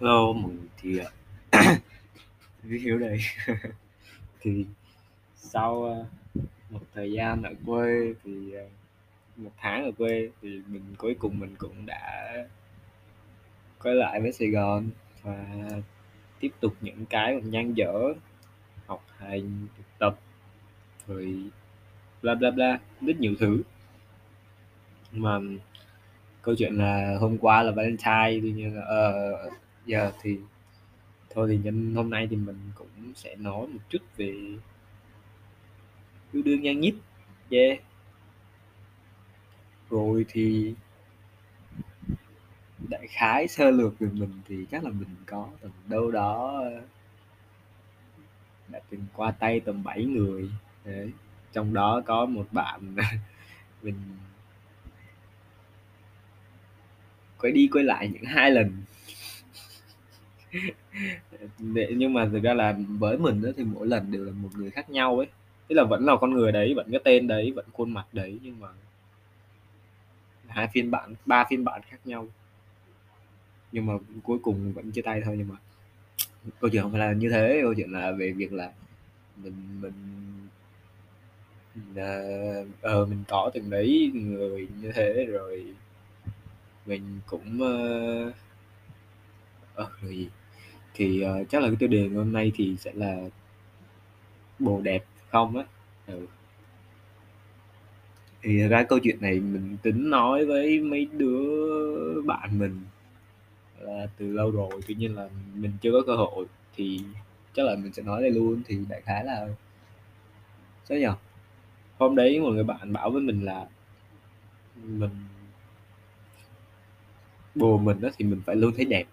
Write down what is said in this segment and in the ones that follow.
Hello, mình thì à, Viết đây. Thì sau à, một thời gian ở quê thì à, một tháng ở quê thì mình cuối cùng mình cũng đã quay lại với Sài Gòn và tiếp tục những cái mình nhang dở học hành thực tập rồi bla bla bla rất nhiều thứ. Mà câu chuyện là hôm qua là Valentine tuy nhiên là uh, giờ thì thôi thì nhân hôm nay thì mình cũng sẽ nói một chút về yêu đương nhan nhít. Yeah. Rồi thì đại khái sơ lược về mình thì chắc là mình có tầm đâu đó, đã từng qua tay tầm 7 người. Đấy. trong đó có một bạn mình quay đi quay lại những hai lần nhưng mà thực ra là với mình đó thì mỗi lần đều là một người khác nhau ấy. Tức là vẫn là con người đấy vẫn cái tên đấy vẫn khuôn mặt đấy nhưng mà hai phiên bản ba phiên bản khác nhau. Nhưng mà cuối cùng vẫn chia tay thôi nhưng mà câu chuyện không phải là như thế câu chuyện là về việc là mình mình ờ uh, mình có từng đấy người như thế rồi mình cũng ờ, ờ uh, rồi gì? Thì uh, chắc là cái tiêu đề ngày hôm nay thì sẽ là bồ đẹp không á. Ừ. thì ra câu chuyện này mình tính nói với mấy đứa bạn mình là từ lâu rồi tuy nhiên là mình chưa có cơ hội. Thì chắc là mình sẽ nói đây luôn thì đại khái là sao nhỉ? Hôm đấy một người bạn bảo với mình là mình bồ mình đó thì mình phải luôn thấy đẹp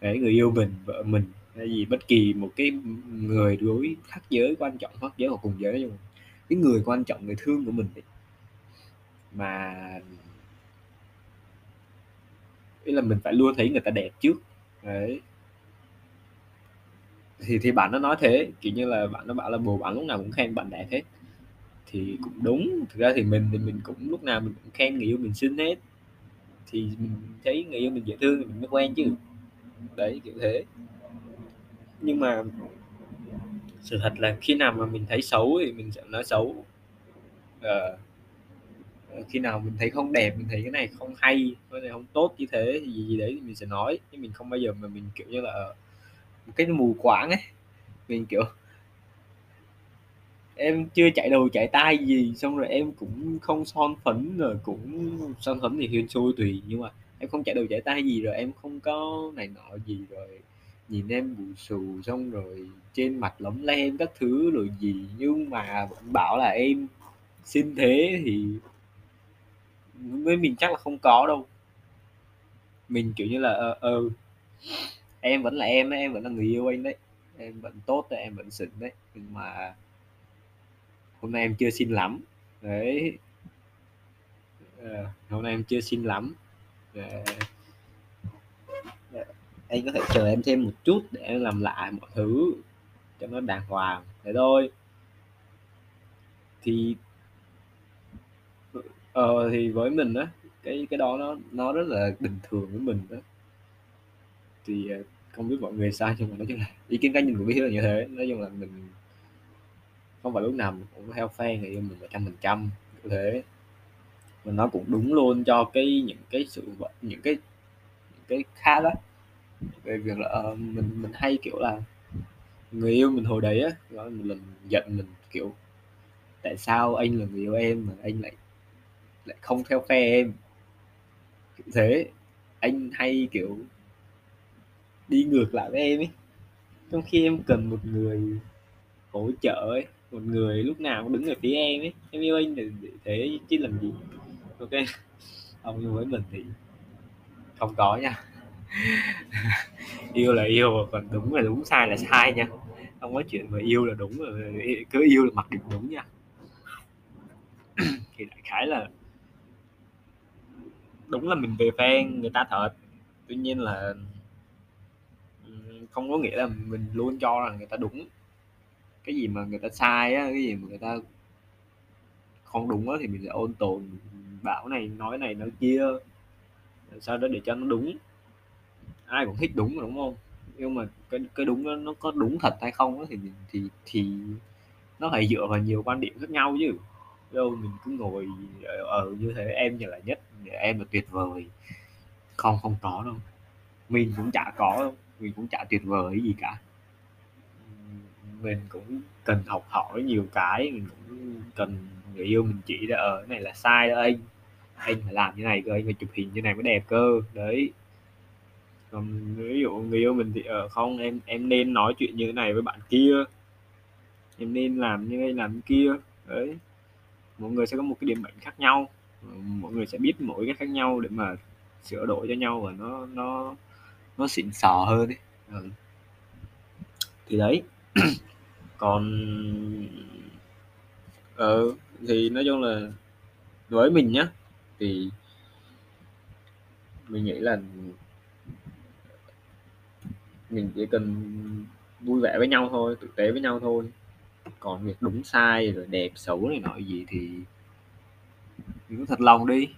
để người yêu mình vợ mình hay gì bất kỳ một cái người đối khác giới quan trọng khác giới hoặc cùng giới nhưng cái người quan trọng người thương của mình ấy, mà ý là mình phải luôn thấy người ta đẹp trước. Đấy. Thì thì bạn nó nói thế kiểu như là bạn nó bảo là bồ bạn lúc nào cũng khen bạn đẹp hết. Thì cũng đúng thực ra thì mình thì mình cũng lúc nào mình cũng khen người yêu mình xinh hết. Thì mình thấy người yêu mình dễ thương thì mình mới quen chứ đấy kiểu thế. Nhưng mà sự thật là khi nào mà mình thấy xấu thì mình sẽ nói xấu. À, khi nào mình thấy không đẹp mình thấy cái này không hay cái này không tốt như thế thì gì, gì đấy thì mình sẽ nói. Nhưng mình không bao giờ mà mình kiểu như là một cái mù quáng ấy. Mình kiểu em chưa chạy đầu chạy tay gì xong rồi em cũng không son phấn rồi cũng son phấn thì hiên xui tùy. Nhưng mà em không chạy đầu chạy tay gì rồi em không có này nọ gì rồi. Nhìn em bù xù xong rồi trên mặt lấm lem các thứ rồi gì nhưng mà vẫn bảo là em xin thế thì với mình chắc là không có đâu. Mình kiểu như là ờ uh, uh, em vẫn là em em vẫn là người yêu anh đấy. Em vẫn tốt đấy em vẫn xịn đấy. Nhưng mà hôm nay em chưa xin lắm. Đấy. À, hôm nay em chưa xin lắm à, anh có thể chờ em thêm một chút để em làm lại mọi thứ cho nó đàng hoàng. Thế thôi. Thì ờ thì với mình á cái cái đó nó nó rất là bình thường với mình đó thì ờ, không biết mọi người sao nhưng mà nói chung là ý kiến cá nhân của biết là như thế. Nói chung là mình không phải lúc nào mình cũng theo fan thì mình một trăm phần trăm như thế và nó cũng đúng luôn cho cái những cái sự những cái những cái khác đó về việc là uh, mình mình hay kiểu là người yêu mình hồi đấy á đó một lần giận mình kiểu tại sao anh là người yêu em mà anh lại lại không theo phe em? Kiểu thế. Anh hay kiểu đi ngược lại với em ấy. Trong khi em cần một người hỗ trợ ấy một người lúc nào cũng đứng ở phía em ấy. Em yêu anh để, để thế chứ làm gì ok. Không nhưng với mình thì không có nha. Yêu là yêu, còn đúng là đúng, sai là sai nha. Không có chuyện mà yêu là đúng rồi cứ yêu là mặc định đúng nha. Thì đại khái là đúng là mình về fan người ta thật. Tuy nhiên là không có nghĩa là mình luôn cho rằng người ta đúng. Cái gì mà người ta sai á, cái gì mà người ta không đúng á thì mình sẽ ôn tồn bảo này nói này nói kia. Sao đó để cho nó đúng. Ai cũng thích đúng mà đúng không? Nhưng mà cái cái đúng đó, nó có đúng thật hay không đó, thì thì thì nó phải dựa vào nhiều quan điểm khác nhau chứ. Đâu mình cứ ngồi ở, ở như thế em như là nhất em là tuyệt vời. Không không có đâu. Mình cũng chả có đâu mình cũng chả tuyệt vời gì cả. Mình cũng cần học hỏi nhiều cái mình cũng cần người yêu mình chỉ ra ở ờ, này là sai đó anh anh phải làm như này cơ, anh phải chụp hình như này mới đẹp cơ. Đấy. Còn ví dụ người yêu mình thì ở không, em em nên nói chuyện như thế này với bạn kia. Em nên làm như này, làm như kia. Đấy. Mọi người sẽ có một cái điểm mạnh khác nhau. Ờ, mọi người sẽ biết mỗi cái khác nhau để mà sửa đổi cho nhau và nó nó nó xịn sò hơn ấy. Ừ. thì đấy. Còn ờ thì nói chung là với mình nhá thì mình nghĩ là mình chỉ cần vui vẻ với nhau thôi thực tế với nhau thôi. Còn việc đúng sai rồi đẹp xấu này nọ gì thì mình cũng thật lòng đi.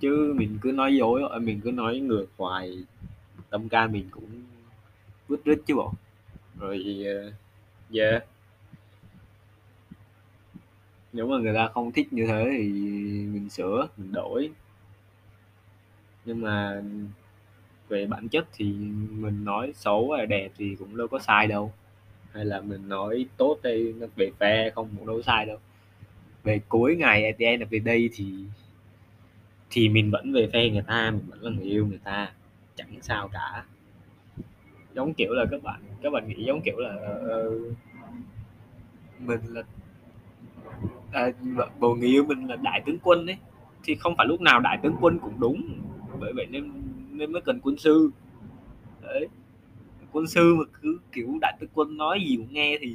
Chứ mình cứ nói dối ờ, mình cứ nói ngược hoài, tâm can mình cũng vứt rít chứ bộ. Rồi ờ, yeah nếu mà người ta không thích như thế thì mình sửa mình đổi. Nhưng mà về bản chất thì mình nói xấu hay đẹp thì cũng đâu có sai đâu. Hay là mình nói tốt đây nó về phe không cũng đâu sai đâu. Về cuối ngày at the end of the day thì thì mình vẫn về phe người ta mình vẫn là người yêu người ta. Chẳng sao cả. Giống kiểu là các bạn các bạn nghĩ giống kiểu là uh, mình là à, bầu người yêu mình là đại tướng quân ấy. Thì không phải lúc nào đại tướng quân cũng đúng. Bởi vậy nên nên mới cần quân sư. Đấy. Quân sư mà cứ kiểu đại tướng quân nói gì cũng nghe thì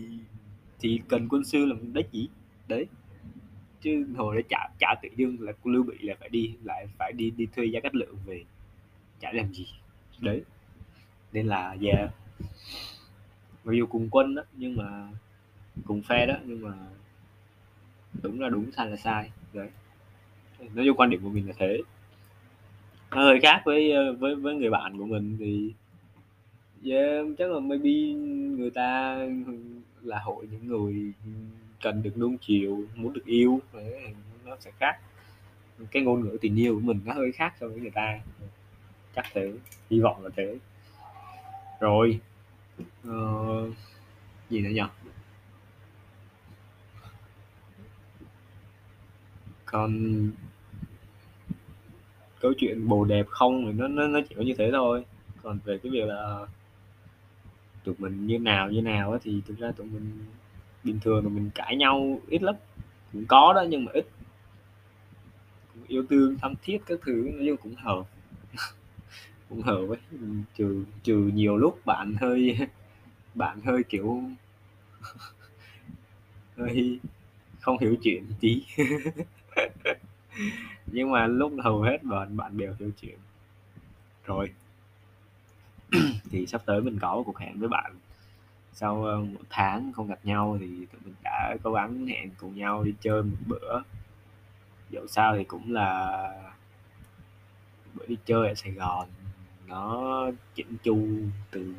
thì cần quân sư làm đấy chỉ đấy. Chứ hồi đấy chả chả tự dưng là lưu bị là phải đi lại phải đi đi thuê gia cách lượng về. Chả làm gì. Đấy. Nên là yeah mặc dù cùng quân đó nhưng mà cùng phe đó nhưng mà đúng là đúng sai là sai. Đấy. Nói chung quan điểm của mình là thế. Nó hơi khác với ờ, với với người bạn của mình thì yeah, chắc là maybe người ta là hội những người cần được nuông chiều muốn được yêu. Đấy, nó sẽ khác. Cái ngôn ngữ tình yêu của mình nó hơi khác so với người ta. Chắc thế. Hy vọng là thế. Rồi. Uh, gì nữa nhỉ? Còn câu chuyện bồ đẹp không thì nó nó nó chỉ có như thế thôi. Còn về cái việc là tụi mình như nào như nào á thì thực ra tụi mình bình thường tụi mình cãi nhau ít lắm. Cũng có đó nhưng mà ít. Cũng yêu thương thắm thiết các thứ, nói chung cũng hợp. Cũng hợp ấy. Trừ trừ nhiều lúc bạn hơi bạn hơi kiểu hơi không hiểu chuyện tí. nhưng mà lúc hầu hết bạn bạn đều hiểu chuyện. Rồi. Thì sắp tới mình có một cuộc hẹn với bạn. Sau ờ, một tháng không gặp nhau thì tụi mình đã cố gắng hẹn cùng nhau đi chơi một bữa. Dẫu sao thì cũng là bữa đi chơi ở Sài Gòn. Nó chỉnh chu từ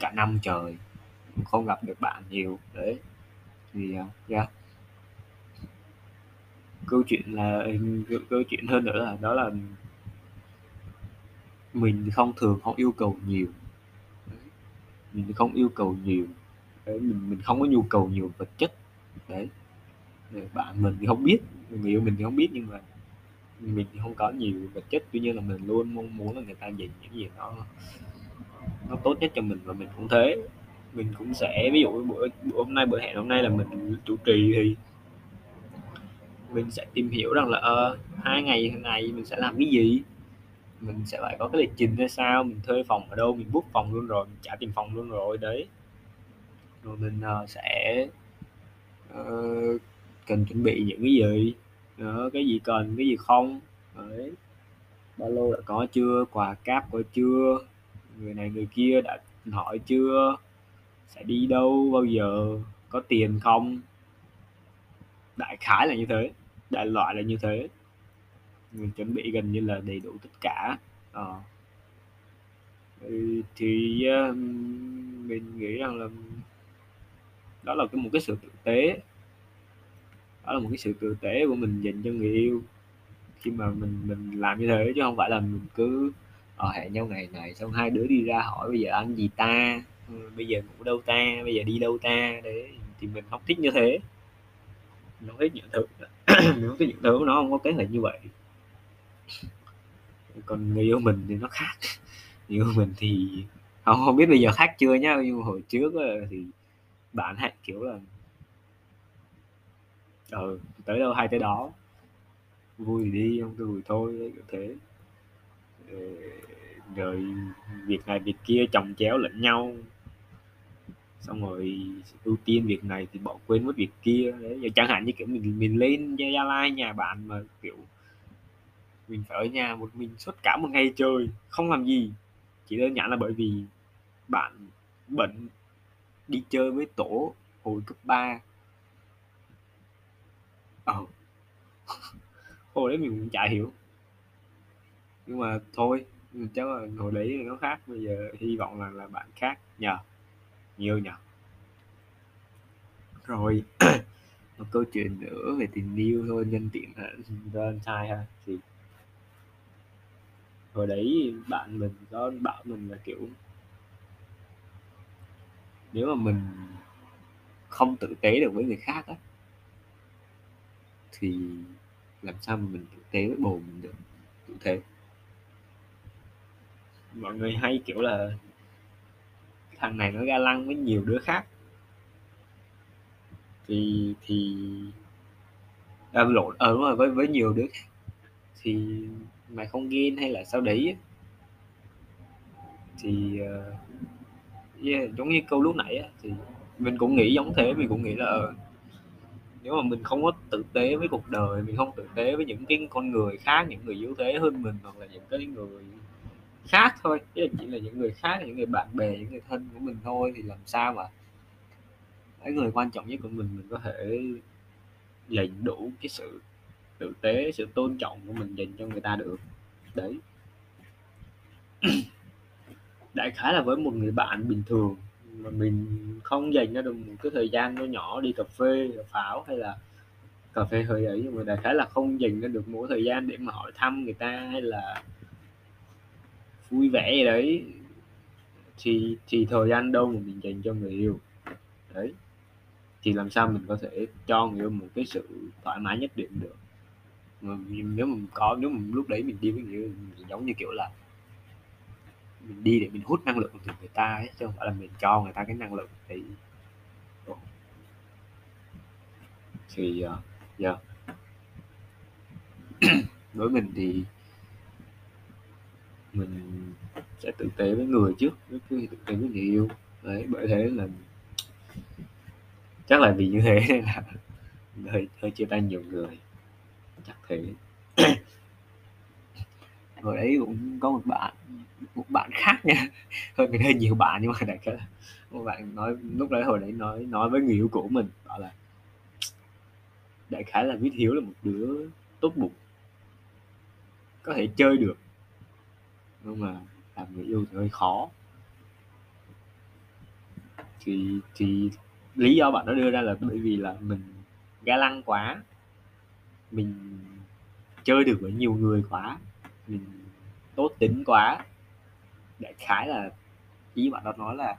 cả năm trời. Không gặp được bạn nhiều. Đấy. Thì ờ, yeah câu chuyện là câu chuyện hơn nữa là đó là mình không thường không yêu cầu nhiều. Mình không yêu cầu nhiều. Đấy, mình mình không có nhu cầu nhiều vật chất. Đấy. Bạn mình thì không biết người yêu mình thì không biết nhưng mà mình thì không có nhiều vật chất. Tuy nhiên là mình luôn mong muốn là người ta dành những gì nó nó tốt nhất cho mình và mình cũng thế. Mình cũng sẽ ví dụ bữa, bữa hôm nay bữa hẹn hôm nay là mình chủ trì thì mình sẽ tìm hiểu rằng là ờ, hai ngày này mình sẽ làm cái gì? Mình sẽ phải có cái lịch trình ra sao? Mình thuê phòng ở đâu? Mình book phòng luôn rồi mình trả tiền phòng luôn rồi đấy. Rồi mình uh, sẽ uh, cần chuẩn bị những cái gì? Đó, cái gì cần cái gì không? Đấy. Ba lô đã có chưa? Quà cáp có chưa? Người này người kia đã hỏi chưa? Sẽ đi đâu? Bao giờ? Có tiền không? Đại khái là như thế đại loại là như thế mình chuẩn bị gần như là đầy đủ tất cả à. thì, um, mình nghĩ rằng là đó là cái một cái sự tử tế. Đó là một cái sự tử tế của mình dành cho người yêu khi mà mình mình làm như thế chứ không phải là mình cứ, ở hẹn nhau ngày này xong hai đứa đi ra hỏi "Bây giờ ăn gì ta? Ừ, bây giờ ngủ đâu ta? Bây giờ đi đâu ta?" Đấy, thì mình không thích như thế. Mình hết thích những thứ những cái thích nó không có kế hoạch như vậy. Còn người yêu mình thì nó khác, người yêu mình thì không không biết bây giờ khác chưa nhá, nhưng hồi trước thì bạn hẹn kiểu là Ừ, tới đâu hay tới đó. Vui thì đi, không vui thôi, kiểu thế. Rồi việc này việc kia chồng chéo lẫn nhau. Xong rồi ưu tiên việc này thì bỏ quên mất việc kia, đấy, giờ chẳng hạn như, kiểu, mình mình lên Gia Lai nhà bạn mà, kiểu mình phải ở nhà một mình suốt cả một ngày trời, không làm gì, chỉ đơn giản là bởi vì bạn bận đi chơi với tổ hồi cấp 3. Ờ. Hồi đấy mình cũng chả hiểu. Nhưng mà thôi, chắc là hồi đấy nó khác, bây giờ hy vọng là là bạn khác nhờ yeah nhiều nhỉ? Rồi, một câu chuyện nữa về tình yêu thôi, nhân tiện là Valentine ha, thì hồi đấy bạn mình có bảo mình là, kiểu nếu mà mình không tử tế được với người khác á thì làm sao mà mình tử tế với bồ mình được, tử thế. Mọi người hay, kiểu là thằng này nó ga lăng với nhiều đứa khác. Thì thì à, lộn, ờ, đúng rồi, với với nhiều đứa khác. Thì mày không ghen hay là sao đấy. Thì, uh, yeah, giống như câu lúc nãy á, thì mình cũng nghĩ giống thế, mình cũng nghĩ là, ờ, nếu mà mình không có tử tế với cuộc đời, mình không tử tế với những cái con người khác, những người yếu thế hơn mình hoặc là những cái người khác thôi, ý là chỉ là những người khác, những người bạn bè, những người thân của mình thôi thì làm sao mà cái người quan trọng nhất của mình, mình có thể dành đủ cái sự tử tế, sự tôn trọng của mình dành cho người ta được. Đấy. Đại khái là với một người bạn bình thường mà mình không dành ra được một cái thời gian nó nhỏ đi cà phê, cà pháo hay là cà phê hơi ấy, nhưng mà đại khái là không dành ra được một thời gian để mà hỏi thăm người ta hay là vui vẻ gì đấy, thì thì thời gian đâu mà mình dành cho người yêu. Đấy. Thì làm sao mình có thể cho người yêu một cái sự thoải mái nhất định được. Mà nếu mà có nếu mà lúc đấy mình đi với người yêu mình giống như, kiểu là mình đi để mình hút năng lượng từ người ta ấy, chứ không phải là mình cho người ta cái năng lượng thì. Thì, giờ yeah. Với mình thì mình sẽ tử tế với người trước, trước khi tử tế với người yêu. Đấy, bởi thế là chắc là vì như thế nên là hơi hơi chia tay nhiều người, chắc thế. Hồi đấy cũng có một bạn một bạn khác nha, hơi mình hơi nhiều bạn nhưng mà đại khái một bạn nói lúc đấy hồi đấy nói nói với người yêu cũ mình, bảo là đại khái là Viết Hiếu là một đứa tốt bụng. Có thể chơi được. Nhưng mà làm người yêu thì hơi khó. Thì thì lý do bạn đó đưa ra là bởi vì là mình ga lăng quá. Mình chơi được với nhiều người quá, mình tốt tính quá. Đại khái là ý bạn đó nói là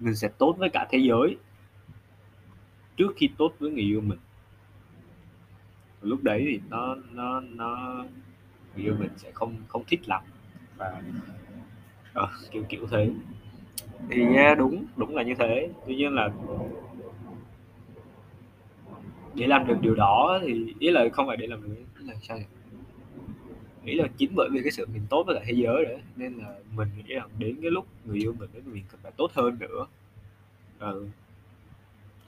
mình sẽ tốt với cả thế giới trước khi tốt với người yêu mình. Lúc đấy thì nó nó nó người yêu mình sẽ không không thích lắm và ờ, kiểu, kiểu thế. Thì yeah, đúng, đúng là như thế. Tuy nhiên là để làm được điều đó thì ý là không phải để làm được là sao nhỉ? Ý là chính bởi vì cái sự mình tốt với cả thế giới nữa, nên là mình nghĩ rằng đến cái lúc người yêu mình á mình cần phải tốt hơn nữa. Ừ.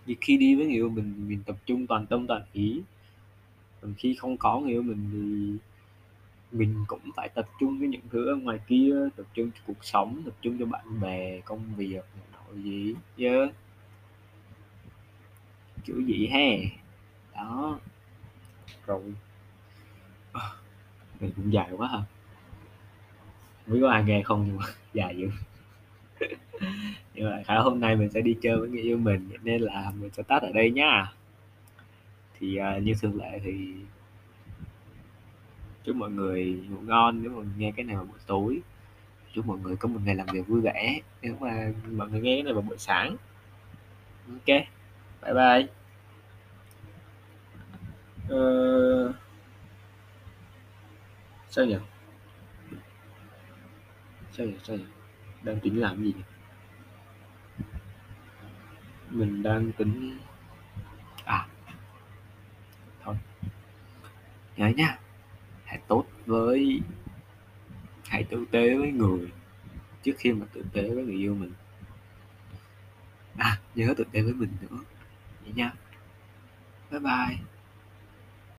Vì khi đi với người yêu mình, mình tập trung toàn tâm toàn ý. Còn khi không có người yêu mình thì mình cũng phải tập trung với những thứ ở ngoài kia, tập trung cho cuộc sống, tập trung cho bạn bè, công việc nội gì, chứ Kiểu gì ha. Đó. Rồi. Ờ, à, này cũng dài quá ha. Hông biết có ai nghe không nhưng mà dài dữ. nhưng mà khả hôm nay mình sẽ đi chơi với người yêu mình nên là mình sẽ tắt ở đây nhá thì uh, như thường lệ thì chúc mọi người ngủ ngon nếu mà nghe cái này vào buổi tối. Chúc mọi người có một ngày làm việc vui vẻ nếu mà mọi người nghe cái này vào buổi sáng. Ok, bye bye. Ờ... sao nhỉ? Sao nhỉ sao nhỉ? Đang tính làm gì nhỉ? mình đang tính à thôi. Nhớ nha với hãy tử tế với người trước khi mà tử tế với người yêu mình. À nhớ tử tế với mình nữa. Vậy nha. Bye bye.